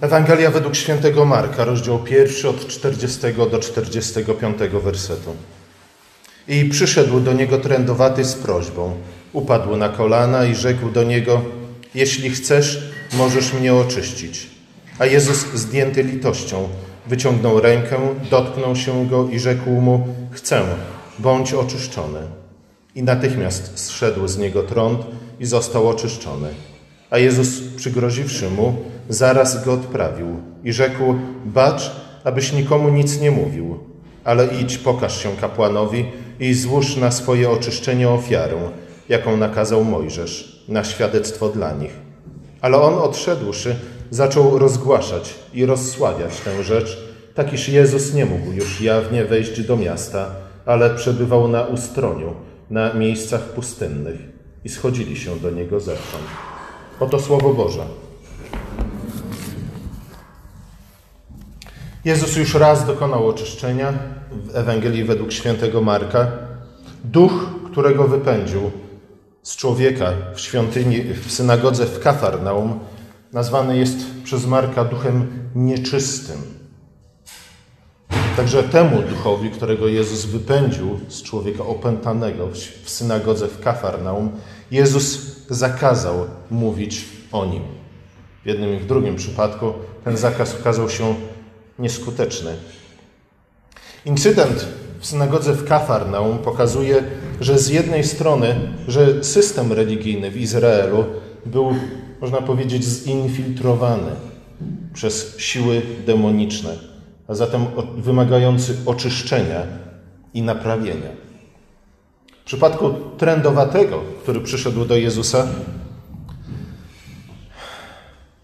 Ewangelia według świętego Marka, rozdział pierwszy od 40 do 45 wersetu. I przyszedł do niego trędowaty z prośbą. Upadł na kolana i rzekł do niego: Jeśli chcesz, możesz mnie oczyścić. A Jezus, zdjęty litością, wyciągnął rękę, dotknął się go i rzekł mu: Chcę, bądź oczyszczony. I natychmiast zszedł z niego trąd i został oczyszczony. A Jezus, przygroziwszy mu, zaraz go odprawił i rzekł: Bacz, abyś nikomu nic nie mówił, ale idź, pokaż się kapłanowi i złóż na swoje oczyszczenie ofiarę, jaką nakazał Mojżesz, na świadectwo dla nich. Ale on odszedłszy, zaczął rozgłaszać i rozsławiać tę rzecz, tak iż Jezus nie mógł już jawnie wejść do miasta, ale przebywał na ustroniu, na miejscach pustynnych i schodzili się do niego zewsząd. Oto Słowo Boże. Jezus już raz dokonał oczyszczenia w Ewangelii według świętego Marka. Duch, którego wypędził z człowieka w świątyni, w synagodze w Kafarnaum, nazwany jest przez Marka duchem nieczystym. Także temu duchowi, którego Jezus wypędził z człowieka opętanego w synagodze w Kafarnaum, Jezus zakazał mówić o nim. W jednym i w drugim przypadku ten zakaz okazał się nieskuteczny. Incydent w synagodze w Kafarnaum pokazuje, że z jednej strony, że system religijny w Izraelu był, można powiedzieć, zinfiltrowany przez siły demoniczne, a zatem wymagający oczyszczenia i naprawienia. W przypadku trendowatego, który przyszedł do Jezusa,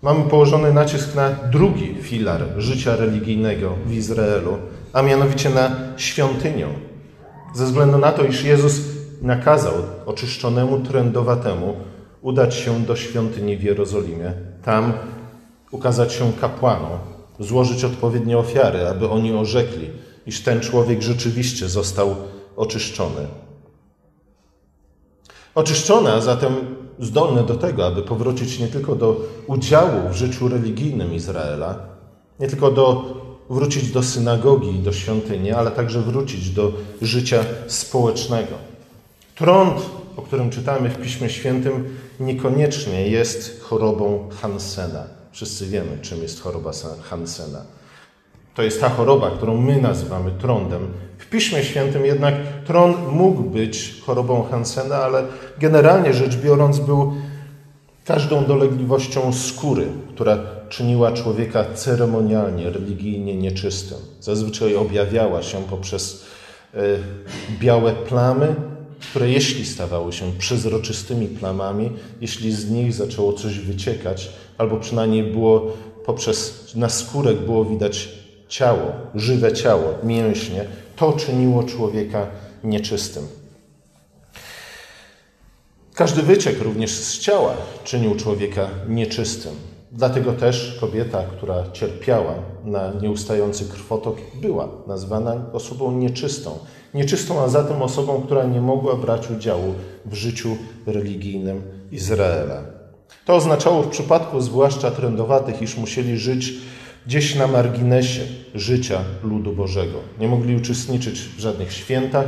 mamy położony nacisk na drugi filar życia religijnego w Izraelu, a mianowicie na świątynię. Ze względu na to, iż Jezus nakazał oczyszczonemu trendowatemu udać się do świątyni w Jerozolimie, tam ukazać się kapłanom, złożyć odpowiednie ofiary, aby oni orzekli, iż ten człowiek rzeczywiście został oczyszczony. Oczyszczony, a zatem zdolny do tego, aby powrócić nie tylko do udziału w życiu religijnym Izraela, nie tylko do wrócić do synagogi do świątyni, ale także wrócić do życia społecznego. Trąd, o którym czytamy w Piśmie Świętym, niekoniecznie jest chorobą Hansena. Wszyscy wiemy, czym jest choroba Hansena. To jest ta choroba, którą my nazywamy trądem. Piśmie Świętym jednak trąd mógł być chorobą Hansena, ale generalnie rzecz biorąc był każdą dolegliwością skóry, która czyniła człowieka ceremonialnie, religijnie nieczystym. Zazwyczaj objawiała się poprzez e, białe plamy, które jeśli stawały się przezroczystymi plamami, jeśli z nich zaczęło coś wyciekać, albo przynajmniej było poprzez naskórek było widać ciało, żywe ciało, mięśnie, to czyniło człowieka nieczystym. Każdy wyciek również z ciała czynił człowieka nieczystym. Dlatego też kobieta, która cierpiała na nieustający krwotok, była nazwana osobą nieczystą. Nieczystą, a zatem osobą, która nie mogła brać udziału w życiu religijnym Izraela. To oznaczało w przypadku zwłaszcza trędowatych, iż musieli żyć gdzieś na marginesie życia ludu Bożego. Nie mogli uczestniczyć w żadnych świętach,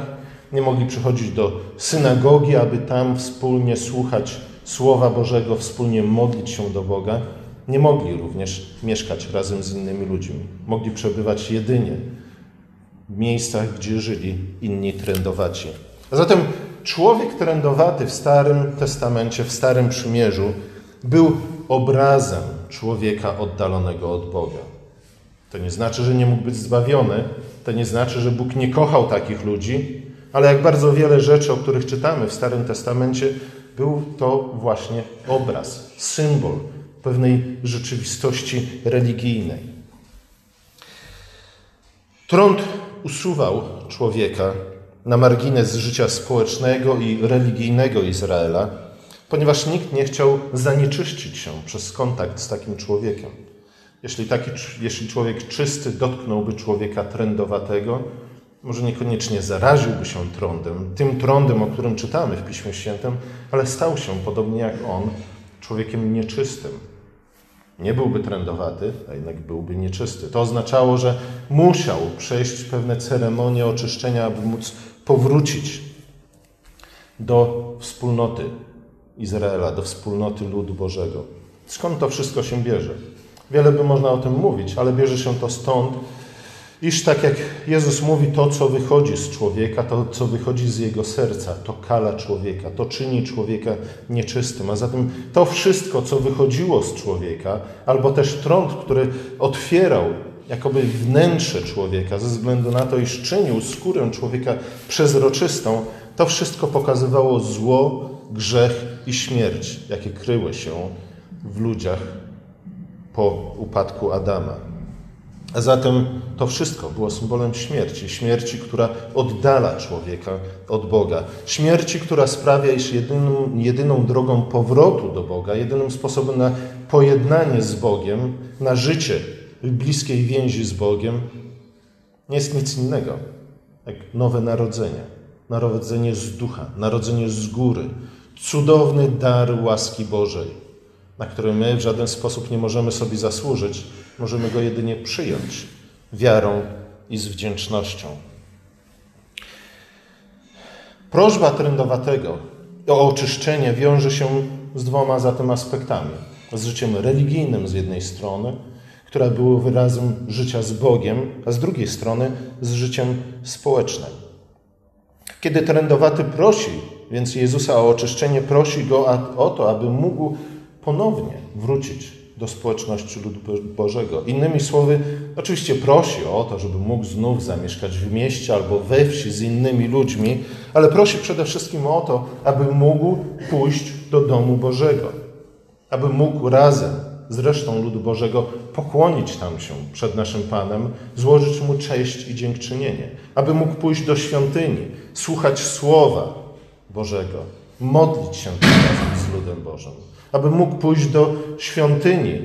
nie mogli przychodzić do synagogi, aby tam wspólnie słuchać Słowa Bożego, wspólnie modlić się do Boga. Nie mogli również mieszkać razem z innymi ludźmi. Mogli przebywać jedynie w miejscach, gdzie żyli inni trędowaci. A zatem człowiek trędowaty w Starym Testamencie, w Starym Przymierzu był obrazem człowieka oddalonego od Boga. To nie znaczy, że nie mógł być zbawiony, to nie znaczy, że Bóg nie kochał takich ludzi, ale jak bardzo wiele rzeczy, o których czytamy w Starym Testamencie, był to właśnie obraz, symbol pewnej rzeczywistości religijnej. Trąd usuwał człowieka na margines życia społecznego i religijnego Izraela, ponieważ nikt nie chciał zanieczyścić się przez kontakt z takim człowiekiem. Jeśli, taki, jeśli człowiek czysty dotknąłby człowieka trędowatego, może niekoniecznie zaraziłby się trądem, tym trądem, o którym czytamy w Piśmie Świętym, ale stał się, podobnie jak on, człowiekiem nieczystym. Nie byłby trędowaty, a jednak byłby nieczysty. To oznaczało, że musiał przejść pewne ceremonie oczyszczenia, aby móc powrócić do wspólnoty Izraela, do wspólnoty ludu Bożego. Skąd to wszystko się bierze? Wiele by można o tym mówić, ale bierze się to stąd, iż tak jak Jezus mówi, to co wychodzi z człowieka, to co wychodzi z jego serca, to kala człowieka, to czyni człowieka nieczystym. A zatem to wszystko, co wychodziło z człowieka, albo też trąd, który otwierał jakoby wnętrze człowieka, ze względu na to, iż czynił skórę człowieka przezroczystą, to wszystko pokazywało zło, grzech i śmierć, jakie kryły się w ludziach po upadku Adama. A zatem to wszystko było symbolem śmierci. Śmierci, która oddala człowieka od Boga. Śmierci, która sprawia, iż jedyną, jedyną drogą powrotu do Boga, jedynym sposobem na pojednanie z Bogiem, na życie w bliskiej więzi z Bogiem, nie jest nic innego jak nowe narodzenie. Narodzenie z ducha, narodzenie z góry. Cudowny dar łaski Bożej, na który my w żaden sposób nie możemy sobie zasłużyć, możemy go jedynie przyjąć wiarą i z wdzięcznością. Prośba trędowatego o oczyszczenie wiąże się z dwoma zatem aspektami. Z życiem religijnym z jednej strony, które było wyrazem życia z Bogiem, a z drugiej strony z życiem społecznym. Kiedy trędowaty prosi więc Jezusa o oczyszczenie, prosi go o to, aby mógł ponownie wrócić do społeczności ludu Bożego. Innymi słowy, oczywiście prosi o to, żeby mógł znów zamieszkać w mieście albo we wsi z innymi ludźmi, ale prosi przede wszystkim o to, aby mógł pójść do domu Bożego, aby mógł razem z resztą ludu Bożego pokłonić tam się przed naszym Panem, złożyć Mu cześć i dziękczynienie, aby mógł pójść do świątyni, słuchać Słowa Bożego, modlić się razem z ludem Bożym, aby mógł pójść do świątyni,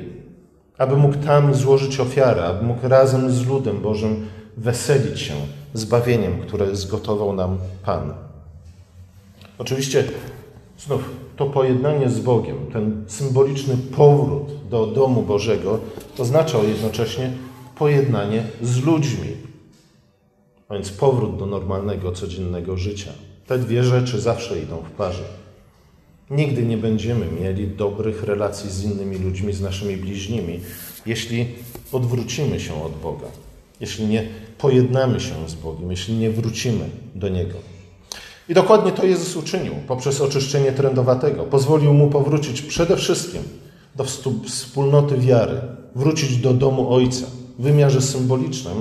aby mógł tam złożyć ofiarę, aby mógł razem z ludem Bożym weselić się zbawieniem, które zgotował nam Pan. Oczywiście znów to pojednanie z Bogiem, ten symboliczny powrót do domu Bożego oznaczał jednocześnie pojednanie z ludźmi, a więc powrót do normalnego, codziennego życia. Te dwie rzeczy zawsze idą w parze. Nigdy nie będziemy mieli dobrych relacji z innymi ludźmi, z naszymi bliźnimi, jeśli odwrócimy się od Boga, jeśli nie pojednamy się z Bogiem, jeśli nie wrócimy do Niego. I dokładnie to Jezus uczynił poprzez oczyszczenie trędowatego. Pozwolił mu powrócić przede wszystkim do wspólnoty wiary, wrócić do domu Ojca w wymiarze symbolicznym,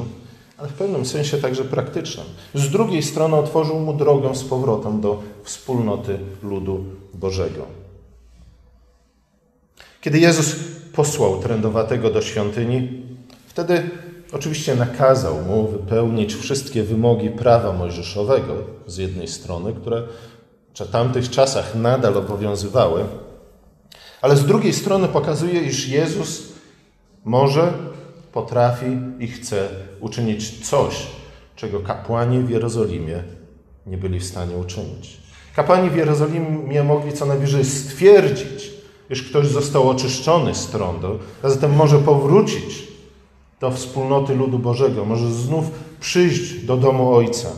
ale w pewnym sensie także praktycznym. Z drugiej strony otworzył mu drogę z powrotem do wspólnoty ludu Bożego. Kiedy Jezus posłał trędowatego do świątyni, wtedy oczywiście nakazał mu wypełnić wszystkie wymogi prawa mojżeszowego z jednej strony, które w tamtych czasach nadal obowiązywały, ale z drugiej strony pokazuje, iż Jezus może potrafi i chce uczynić coś, czego kapłani w Jerozolimie nie byli w stanie uczynić. Kapłani w Jerozolimie mogli co najwyżej stwierdzić, iż ktoś został oczyszczony z trądu, a zatem może powrócić do wspólnoty ludu Bożego, może znów przyjść do domu Ojca.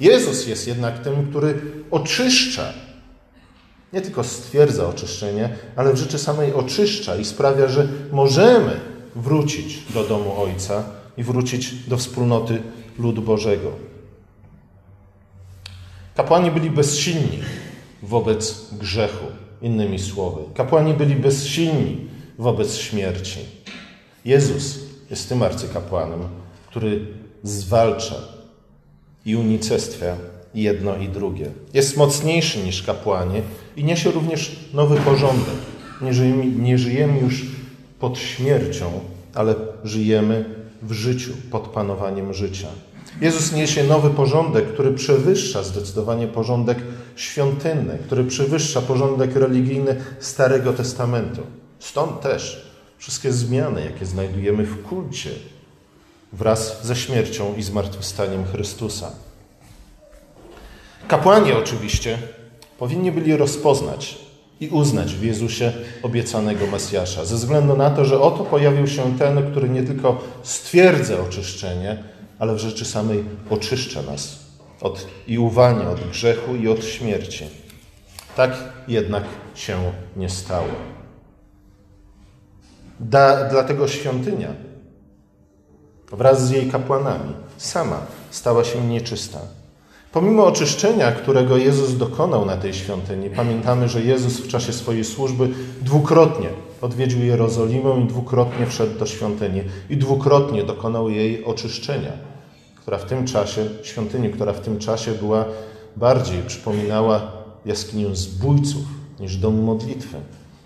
Jezus jest jednak tym, który oczyszcza. Nie tylko stwierdza oczyszczenie, ale w rzeczy samej oczyszcza i sprawia, że możemy wrócić do domu Ojca i wrócić do wspólnoty ludu Bożego. Kapłani byli bezsilni wobec grzechu, innymi słowy. Kapłani byli bezsilni wobec śmierci. Jezus jest tym arcykapłanem, który zwalcza i unicestwia jedno i drugie. Jest mocniejszy niż kapłani i niesie również nowy porządek. Nie żyjemy, nie żyjemy już pod śmiercią, ale żyjemy w życiu, pod panowaniem życia. Jezus niesie nowy porządek, który przewyższa zdecydowanie porządek świątynny, który przewyższa porządek religijny Starego Testamentu. Stąd też wszystkie zmiany, jakie znajdujemy w kulcie wraz ze śmiercią i zmartwychwstaniem Chrystusa. Kapłani oczywiście powinni byli rozpoznać i uznać w Jezusie obiecanego Mesjasza. Ze względu na to, że oto pojawił się ten, który nie tylko stwierdza oczyszczenie, ale w rzeczy samej oczyszcza nas od i uwania od grzechu i od śmierci. Tak jednak się nie stało. Da, dlatego świątynia wraz z jej kapłanami sama stała się nieczysta. Pomimo oczyszczenia, którego Jezus dokonał na tej świątyni, pamiętamy, że Jezus w czasie swojej służby dwukrotnie odwiedził Jerozolimę i dwukrotnie wszedł do świątyni i dwukrotnie dokonał jej oczyszczenia, która w tym czasie, świątyni, która w tym czasie była bardziej przypominała jaskinię zbójców niż dom modlitwy.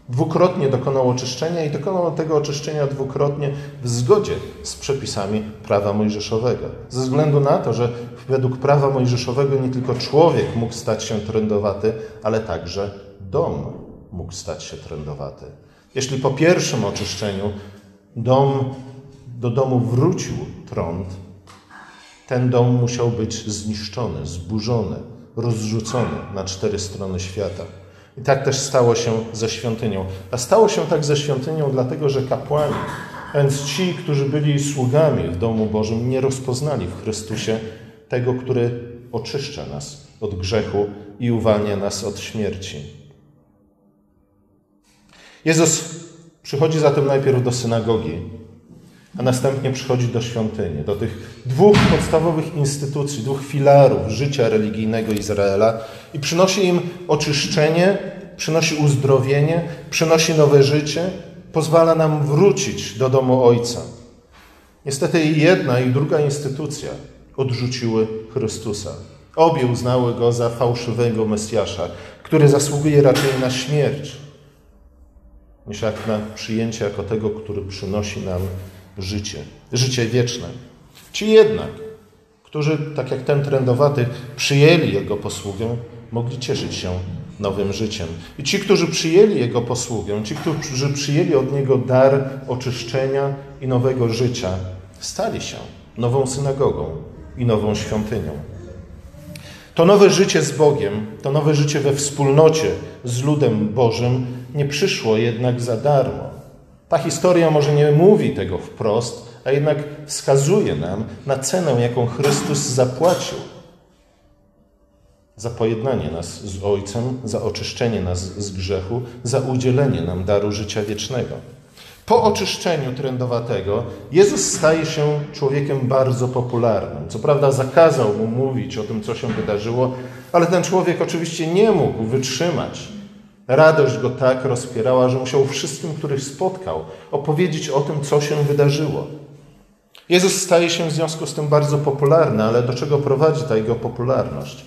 Dwukrotnie dokonał oczyszczenia i dokonał tego oczyszczenia dwukrotnie w zgodzie z przepisami prawa mojżeszowego. Ze względu na to, że według prawa mojżeszowego nie tylko człowiek mógł stać się trędowaty, ale także dom mógł stać się trędowaty. Jeśli po pierwszym oczyszczeniu dom, do domu wrócił trąd, ten dom musiał być zniszczony, zburzony, rozrzucony na cztery strony świata. I tak też stało się ze świątynią. A stało się tak ze świątynią, dlatego że kapłani, a więc ci, którzy byli sługami w domu Bożym, nie rozpoznali w Chrystusie tego, który oczyszcza nas od grzechu i uwalnia nas od śmierci. Jezus przychodzi zatem najpierw do synagogi, a następnie przychodzi do świątyni, do tych dwóch podstawowych instytucji, dwóch filarów życia religijnego Izraela i przynosi im oczyszczenie, przynosi uzdrowienie, przynosi nowe życie, pozwala nam wrócić do domu Ojca. Niestety i jedna, i druga instytucja odrzuciły Chrystusa. Obie uznały go za fałszywego Mesjasza, który zasługuje raczej na śmierć, niż jak na przyjęcie jako tego, który przynosi nam życie, życie wieczne. Ci jednak, którzy, tak jak ten trendowaty, przyjęli Jego posługę, mogli cieszyć się nowym życiem. I ci, którzy przyjęli Jego posługę, ci, którzy przyjęli od Niego dar oczyszczenia i nowego życia, stali się nową synagogą i nową świątynią. To nowe życie z Bogiem, to nowe życie we wspólnocie z ludem Bożym nie przyszło jednak za darmo. Ta historia może nie mówi tego wprost, a jednak wskazuje nam na cenę, jaką Chrystus zapłacił za pojednanie nas z Ojcem, za oczyszczenie nas z grzechu, za udzielenie nam daru życia wiecznego. Po oczyszczeniu trędowatego Jezus staje się człowiekiem bardzo popularnym. Co prawda zakazał mu mówić o tym, co się wydarzyło, ale ten człowiek oczywiście nie mógł wytrzymać Radość go tak rozpierała, że musiał wszystkim, których spotkał, opowiedzieć o tym, co się wydarzyło. Jezus staje się w związku z tym bardzo popularny, ale do czego prowadzi ta jego popularność?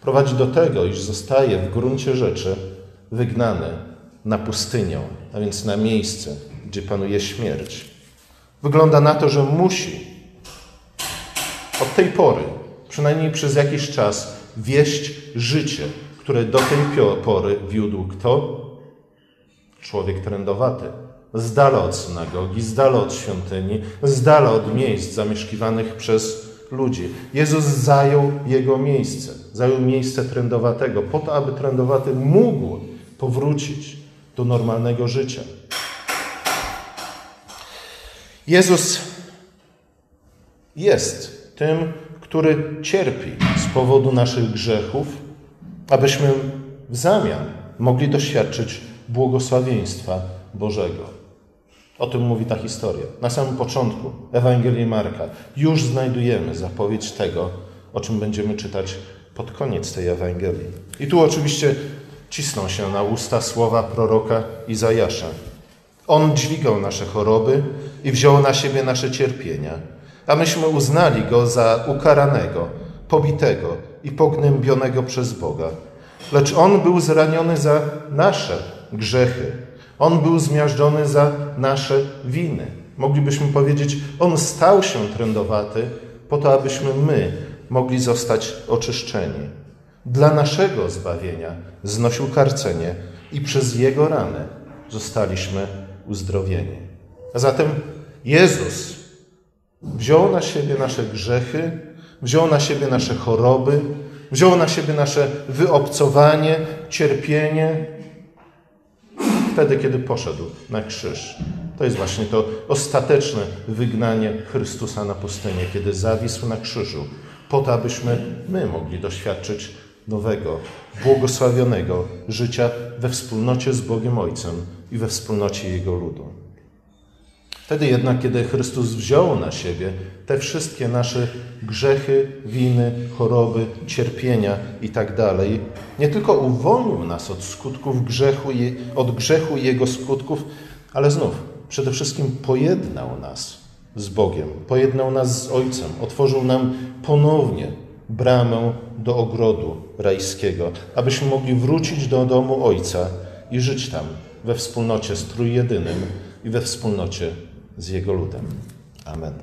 Prowadzi do tego, iż zostaje w gruncie rzeczy wygnany na pustynię, a więc na miejsce, gdzie panuje śmierć. Wygląda na to, że musi od tej pory, przynajmniej przez jakiś czas, wieść życie które do tej pory wiódł kto? Człowiek trędowaty. Z dala od synagogi, z dala od świątyni, z dala od miejsc zamieszkiwanych przez ludzi. Jezus zajął jego miejsce, zajął miejsce trędowatego, po to, aby trędowaty mógł powrócić do normalnego życia. Jezus jest tym, który cierpi z powodu naszych grzechów abyśmy w zamian mogli doświadczyć błogosławieństwa Bożego. O tym mówi ta historia. Na samym początku Ewangelii Marka już znajdujemy zapowiedź tego, o czym będziemy czytać pod koniec tej Ewangelii. I tu oczywiście cisną się na usta słowa proroka Izajasza. On dźwigał nasze choroby i wziął na siebie nasze cierpienia, a myśmy uznali go za ukaranego, pobitego i pognębionego przez Boga. Lecz On był zraniony za nasze grzechy. On był zmiażdżony za nasze winy. Moglibyśmy powiedzieć, On stał się trędowaty po to, abyśmy my mogli zostać oczyszczeni. Dla naszego zbawienia znosił karcenie i przez Jego ranę zostaliśmy uzdrowieni. A zatem Jezus wziął na siebie nasze grzechy, Wziął na siebie nasze choroby, wziął na siebie nasze wyobcowanie, cierpienie wtedy, kiedy poszedł na krzyż. To jest właśnie to ostateczne wygnanie Chrystusa na pustynię, kiedy zawisł na krzyżu, po to, abyśmy my mogli doświadczyć nowego, błogosławionego życia we wspólnocie z Bogiem Ojcem i we wspólnocie Jego ludu. Wtedy jednak, kiedy Chrystus wziął na siebie te wszystkie nasze grzechy, winy, choroby, cierpienia i tak dalej, nie tylko uwolnił nas od skutków grzechu, od grzechu i jego skutków, ale znów przede wszystkim pojednał nas z Bogiem, pojednał nas z Ojcem, otworzył nam ponownie bramę do ogrodu rajskiego, abyśmy mogli wrócić do domu Ojca i żyć tam we wspólnocie z Trójjedynym i we wspólnocie z Jego ludem. Amen.